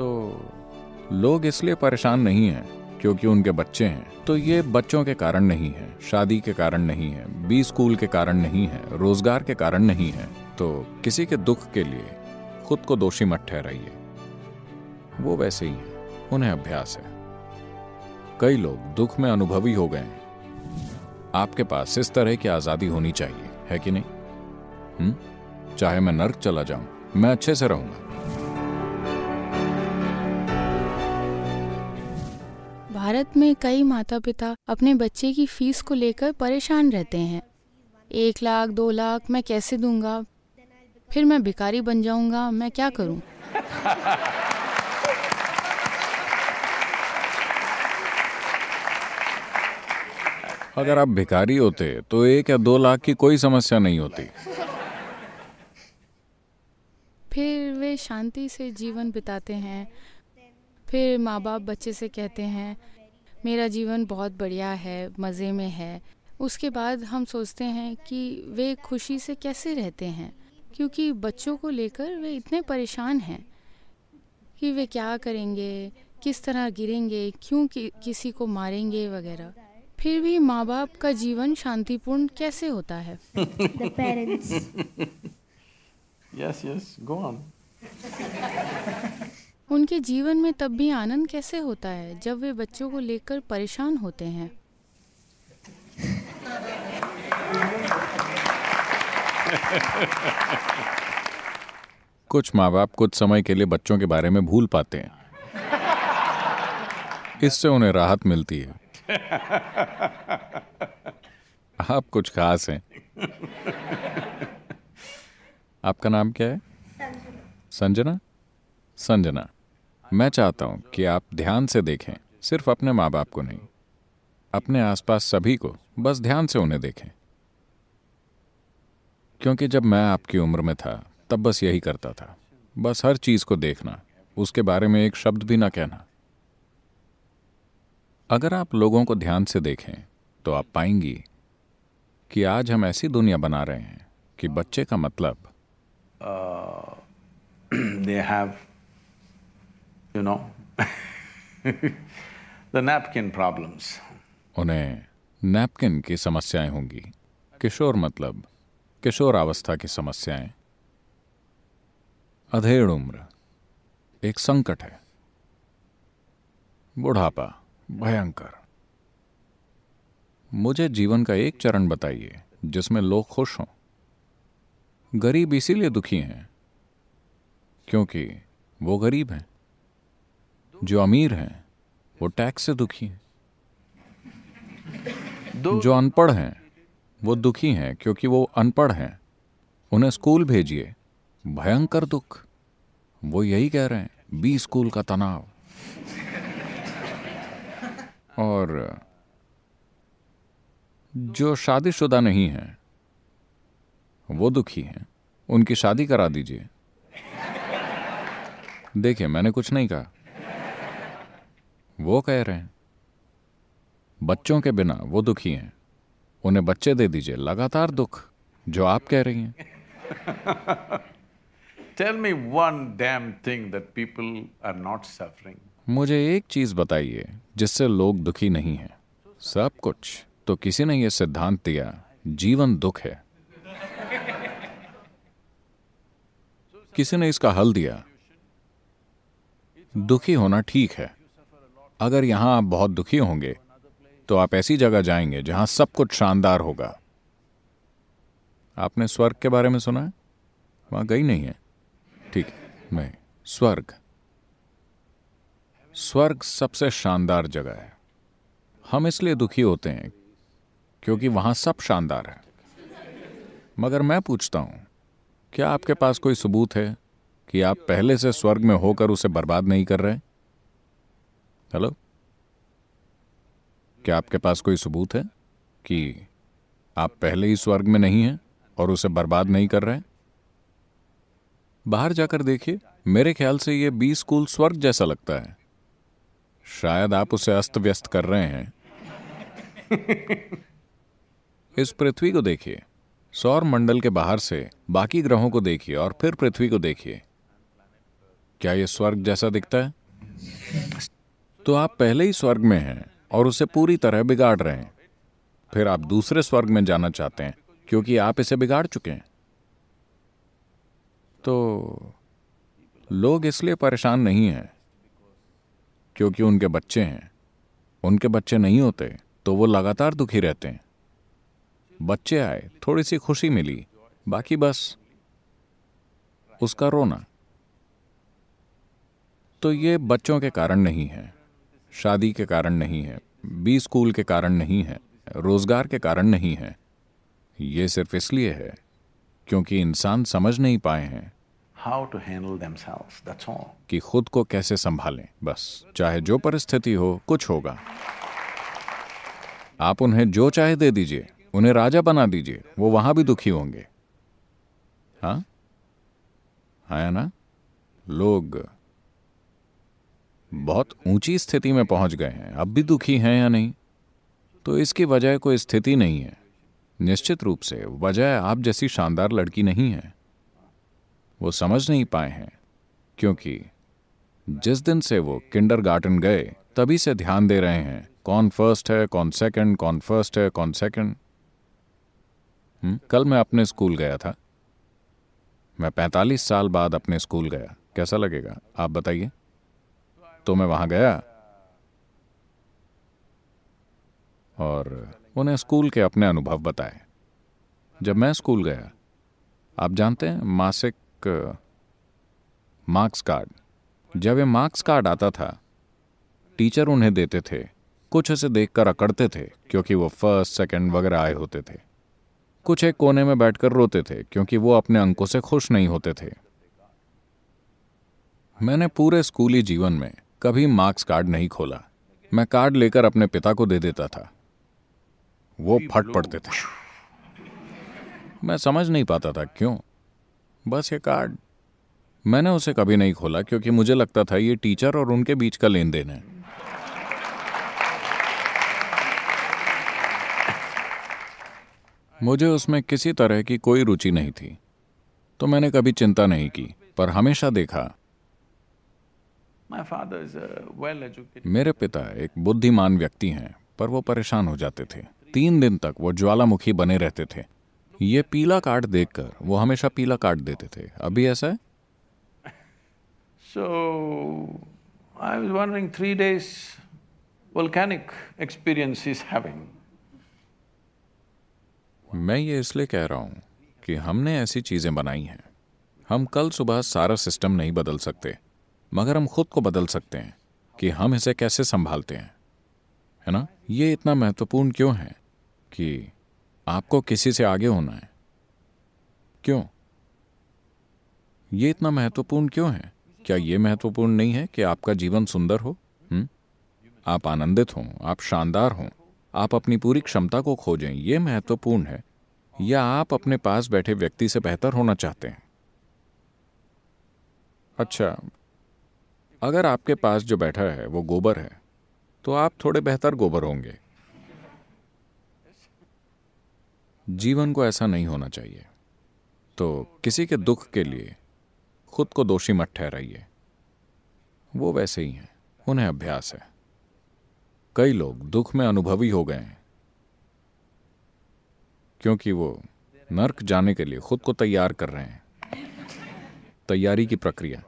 तो लोग इसलिए परेशान नहीं हैं क्योंकि उनके बच्चे हैं। तो ये बच्चों के कारण नहीं है, शादी के कारण नहीं है, बी स्कूल के कारण नहीं है, रोज़गार के कारण नहीं है। तो किसी के दुख के लिए खुद को दोषी मत ठहराइए। वो वैसे ही है, उन्हें अभ्यास है। कई लोग दुख में अनुभवी हो गए आपके पास इस तरह की आज़ादी होनी चाहिए, है कि नहीं? हुँ? चाहे मैं नर्क चला जाऊँ, मैं अच्छे से रहूँगा। भारत में कई माता पिता अपने बच्चे की फ़ीस को लेकर परेशान रहते हैं। एक लाख दो लाख मैं कैसे दूँगा? फिर मैं भिकारी बन जाऊँगा मैं क्या करूँ? अगर आप भिकारी होते तो एक या दो लाख की कोई समस्या नहीं होती। फिर वे शांति से जीवन बिताते हैं। फिर माँ बाप बच्चे से कहते हैं मेरा जीवन बहुत बढ़िया है मज़े में है उसके बाद हम सोचते हैं कि वे खुशी से कैसे रहते हैं क्योंकि बच्चों को लेकर वे इतने परेशान हैं कि वे क्या करेंगे किस तरह गिरेंगे क्यों कि, किसी को मारेंगे वगैरह फिर भी माँ बाप का जीवन शांतिपूर्ण कैसे होता है. Yes, yes, go on. उनके जीवन में तब भी आनंद कैसे होता है जब वे बच्चों को लेकर परेशान होते हैं? कुछ माँ बाप कुछ समय के लिए बच्चों के बारे में भूल पाते हैं। इससे उन्हें राहत मिलती है। आप कुछ खास हैं। आपका नाम क्या है? संजना? संजना। मैं चाहता हूँ कि आप ध्यान से देखें सिर्फ़ अपने माँ बाप को नहीं। अपने आसपास सभी को बस ध्यान से उन्हें देखें। क्योंकि जब मैं आपकी उम्र में था तब बस यही करता था। बस हर चीज़ को देखना उसके बारे में एक शब्द भी ना कहना। अगर आप लोगों को ध्यान से देखें तो आप पाएँगी कि आज हम ऐसी दुनिया बना रहे हैं कि बच्चे का मतलब they have, you know, the napkin problems. उन्हें नैपकिन की समस्याएँ होंगी। किशोर मतलब किशोर अवस्था की समस्याएँ। अधेड़ उम्र एक संकट है। बुढ़ापा भयंकर। मुझे जीवन का एक चरण बताइए जिसमें लोग खुश हों। गरीब इसीलिए दुखी हैं क्योंकि वो गरीब हैं। जो अमीर हैं वो टैक्स से दुखी हैं। जो अनपढ़ हैं वो दुखी हैं क्योंकि वो अनपढ़ हैं। उन्हें स्कूल भेजिए भयंकर दुख। वो यही कह रहे हैं बी स्कूल का तनाव। और जो शादीशुदा नहीं है वो दुखी हैं। उनकी शादी करा दीजिए। देखिए मैंने कुछ नहीं कहा। वो कह रहे हैं बच्चों के बिना वो दुखी हैं। उन्हें बच्चे दे दीजिए लगातार दुख जो आप कह रही हैं। Tell me one damn thing that people are not suffering. मुझे एक चीज़ बताइए जिससे लोग दुखी नहीं हैं। सब कुछ तो किसी ने यह सिद्धांत दिया जीवन दुख है। किसी ने इसका हल दिया दुखी होना ठीक है अगर यहाँ आप बहुत दुखी होंगे तो आप ऐसी जगह जाएँगे जहाँ सब कुछ शानदार होगा। आपने स्वर्ग के बारे में सुना है? वहाँ गई नहीं है। ठीक है नहीं स्वर्ग। स्वर्ग सबसे शानदार जगह है। हम इसलिए दुखी होते हैं क्योंकि वहाँ सब शानदार है। मगर मैं पूछता हूँ, क्या आपके पास कोई सबूत है कि आप पहले से स्वर्ग में होकर उसे बर्बाद नहीं कर रहे? हेलो क्या आपके पास कोई सबूत है कि आप पहले ही स्वर्ग में नहीं हैं और उसे बर्बाद नहीं कर रहे बाहर जाकर देखिए मेरे ख्याल से यह बी स्कूल स्वर्ग जैसा लगता है। शायद आप उसे अस्त व्यस्त कर रहे हैं। इस पृथ्वी को देखिए सौर मंडल के बाहर से बाकी ग्रहों को देखिए और फिर पृथ्वी को देखिए। क्या यह स्वर्ग जैसा दिखता है? तो आप पहले ही स्वर्ग में हैं और उसे पूरी तरह बिगाड़ रहे हैं। फिर आप दूसरे स्वर्ग में जाना चाहते हैं, क्योंकि आप इसे बिगाड़ चुके हैं। तो लोग इसलिए परेशान नहीं हैं, क्योंकि उनके बच्चे हैं। उनके बच्चे नहीं होते तो वो लगातार दुखी रहते हैं। बच्चे आए थोड़ी सी खुशी मिली, बाकी बस उसका रोना। तो ये बच्चों के कारण नहीं है। शादी के कारण नहीं है बी स्कूल के कारण नहीं है रोज़गार के कारण नहीं है ये सिर्फ़ इसलिए है क्योंकि इंसान समझ नहीं पाए हैं how to handle themselves. That's all. कि खुद को कैसे संभालें बस चाहे जो परिस्थिति हो कुछ होगा आप उन्हें जो चाहे दे दीजिए उन्हें राजा बना दीजिए वो वहाँ भी दुखी होंगे हाँ है ना लोग बहुत ऊँची स्थिति में पहुँच गए हैं। अब भी दुखी हैं या नहीं? तो इसकी वजह कोई स्थिति नहीं है। निश्चित रूप से वजह आप जैसी शानदार लड़की नहीं है। वो समझ नहीं पाए हैं क्योंकि जिस दिन से वो किंडर गार्टन गए तभी से ध्यान दे रहे हैं कौन फ़र्स्ट है कौन सेकंड कौन फ़र्स्ट है कौन सेकंड हम्म, कल मैं अपने स्कूल गया था। मैं 45 साल बाद अपने स्कूल गया। कैसा लगेगा? आप बताइए। तो मैं वहाँ गया। और उन्हें स्कूल के अपने अनुभव बताए। जब मैं स्कूल गया, आप जानते हैं, मासिक, मार्क्स कार्ड। जब ये मार्क्स कार्ड आता था, टीचर उन्हें देते थे, कुछ उसे देखकर अकड़ते थे, क्योंकि वो फ़र्स्ट, सेकंड वगैरह आए होते थे। कुछ एक कोने में बैठकर रोते थे, क्योंकि वो अपने अंकों से खुश नहीं होते थे। मैंने पूरे स्कूली जीवन में कभी मार्क्स कार्ड नहीं खोला। मैं कार्ड लेकर अपने पिता को दे देता था। वो फट पड़ते थे। मैं समझ नहीं पाता था क्यों। बस ये कार्ड। मैंने उसे कभी नहीं खोला क्योंकि मुझे लगता था ये टीचर और उनके बीच का लेन देन है। मुझे उसमें किसी तरह की कोई रुचि नहीं थी। तो मैंने कभी चिंता नहीं की पर हमेशा देखा मेरे पिता एक बुद्धिमान व्यक्ति हैं पर वो परेशान हो जाते थे। तीन दिन तक वो ज्वालामुखी बने रहते थे। ये पीला कार्ड देखकर वो हमेशा पीला कार्ड देते थे। अभी ऐसा है? So I was wondering, three days volcanic experience he's having. मैं ये इसलिए कह रहा हूँ कि हमने ऐसी चीज़ें बनाई हैं। हम कल सुबह सारा सिस्टम नहीं बदल सकते। मगर हम खुद को बदल सकते हैं कि हम इसे कैसे संभालते हैं। है ना? ये इतना महत्वपूर्ण क्यों है कि आपको किसी से आगे होना है? क्यों? ये इतना महत्वपूर्ण क्यों है? क्या ये महत्वपूर्ण नहीं है कि आपका जीवन सुंदर हो? हुँ? आप आनंदित हों, आप शानदार हों, आप अपनी पूरी क्षमता को खोजें, ये महत्वपूर्ण है। या आप अपने पास बैठे व्यक्ति से बेहतर होना चाहते हैं? अच्छा अगर आपके पास जो बैठा है, वो गोबर है तो आप थोड़े बेहतर गोबर होंगे। जीवन को ऐसा नहीं होना चाहिए। तो किसी के दुख के लिए खुद को दोषी मत ठहराइए। वो वैसे ही हैं, उन्हें अभ्यास है। कई लोग दुख में अनुभवी हो गए हैं, क्योंकि वो नर्क जाने के लिए खुद को तैयार कर रहे हैं। तैयारी की प्रक्रिया।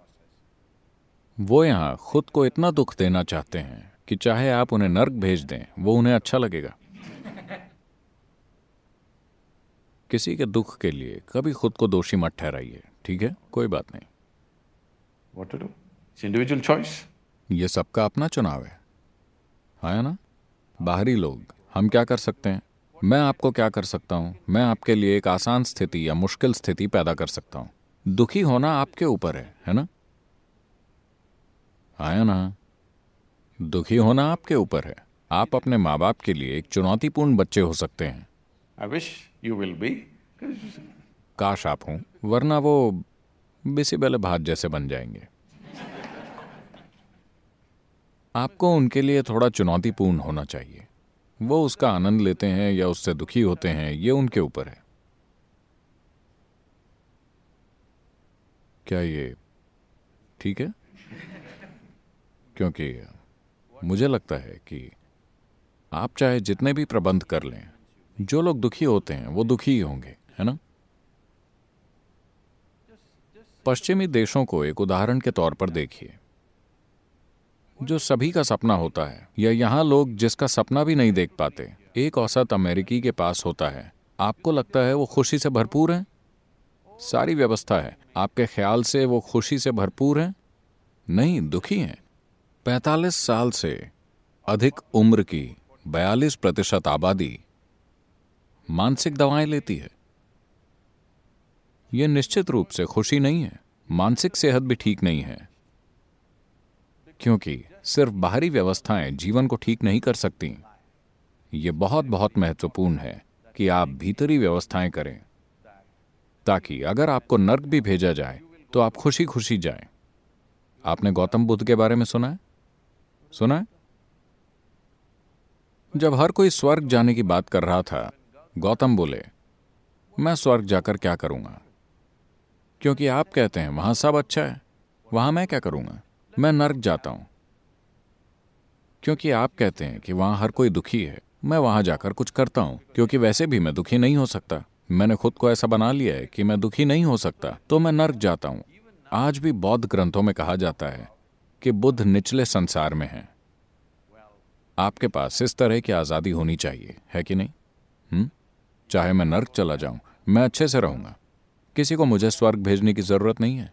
वो यहाँ खुद को इतना दुख देना चाहते हैं कि चाहे आप उन्हें नर्क भेज दें वो उन्हें अच्छा लगेगा। किसी के दुख के लिए कभी खुद को दोषी मत ठहराइए ठीक है? कोई बात नहीं। What to do? It's individual choice. ये सबका अपना चुनाव है। है ना? बाहरी लोग हम क्या कर सकते हैं? मैं आपको क्या कर सकता हूँ? मैं आपके लिए एक आसान स्थिति या मुश्किल स्थिति पैदा कर सकता हूँ। दुखी होना आपके ऊपर है है ना? आया ना। दुखी होना आपके ऊपर है। आप अपने माँ बाप के लिए एक चुनौतीपूर्ण बच्चे हो सकते हैं। I wish you will be. 'cause काश आप हों वरना वो बिसी बेले भात जैसे बन जाएँगे। आपको उनके लिए थोड़ा चुनौतीपूर्ण होना चाहिए। वो उसका आनंद लेते हैं या उससे दुखी होते हैं ये उनके ऊपर है। क्या ये ठीक है? क्योंकि मुझे लगता है कि आप चाहे जितने भी प्रबंध कर लें, जो लोग दुखी होते हैं, वो दुखी ही होंगे, है ना? पश्चिमी देशों को एक उदाहरण के तौर पर देखिए। जो सभी का सपना होता है, या यहाँ लोग जिसका सपना भी नहीं देख पाते, एक औसत अमेरिकी के पास होता है। आपको लगता है वो खुशी से भरपूर है? सारी व्यवस्था है। आपके ख्याल से वो खुशी से भरपूर है? नहीं, दुखी हैं। पैतालीस साल से अधिक उम्र की बयालीस प्रतिशत आबादी मानसिक दवाएँ लेती है। यह निश्चित रूप से खुशी नहीं है, मानसिक सेहत भी ठीक नहीं है। क्योंकि सिर्फ़ बाहरी व्यवस्थाएँ जीवन को ठीक नहीं कर सकती। ये बहुत बहुत महत्वपूर्ण है कि आप भीतरी व्यवस्थाएँ करें, ताकि अगर आपको नर्क भी भेजा जाए तो आप खुशी खुशी जाएँ। आपने गौतम बुद्ध के बारे में सुना है? सुना है? जब हर कोई स्वर्ग जाने की बात कर रहा था, गौतम बोले, मैं स्वर्ग जाकर क्या करूँगा? क्योंकि आप कहते हैं, वहाँ सब अच्छा है, वहाँ मैं क्या करूँगा? मैं नर्क जाता हूँ। क्योंकि आप कहते हैं कि वहाँ हर कोई दुखी है, मैं वहाँ जाकर कुछ करता हूँ, क्योंकि वैसे भी मैं दुखी नहीं हो सकता। मैंने खुद को ऐसा बना लिया है कि मैं दुखी नहीं हो सकता तो मैं नर्क जाता हूँ। आज भी बौद्ध ग्रंथों में कहा जाता है कि बुद्ध निचले संसार में हैं। आपके पास इस तरह की आज़ादी होनी चाहिए, है कि नहीं? हुँ? चाहे मैं नर्क चला जाऊँ, मैं अच्छे से रहूँगा। किसी को मुझे स्वर्ग भेजने की ज़रूरत नहीं है।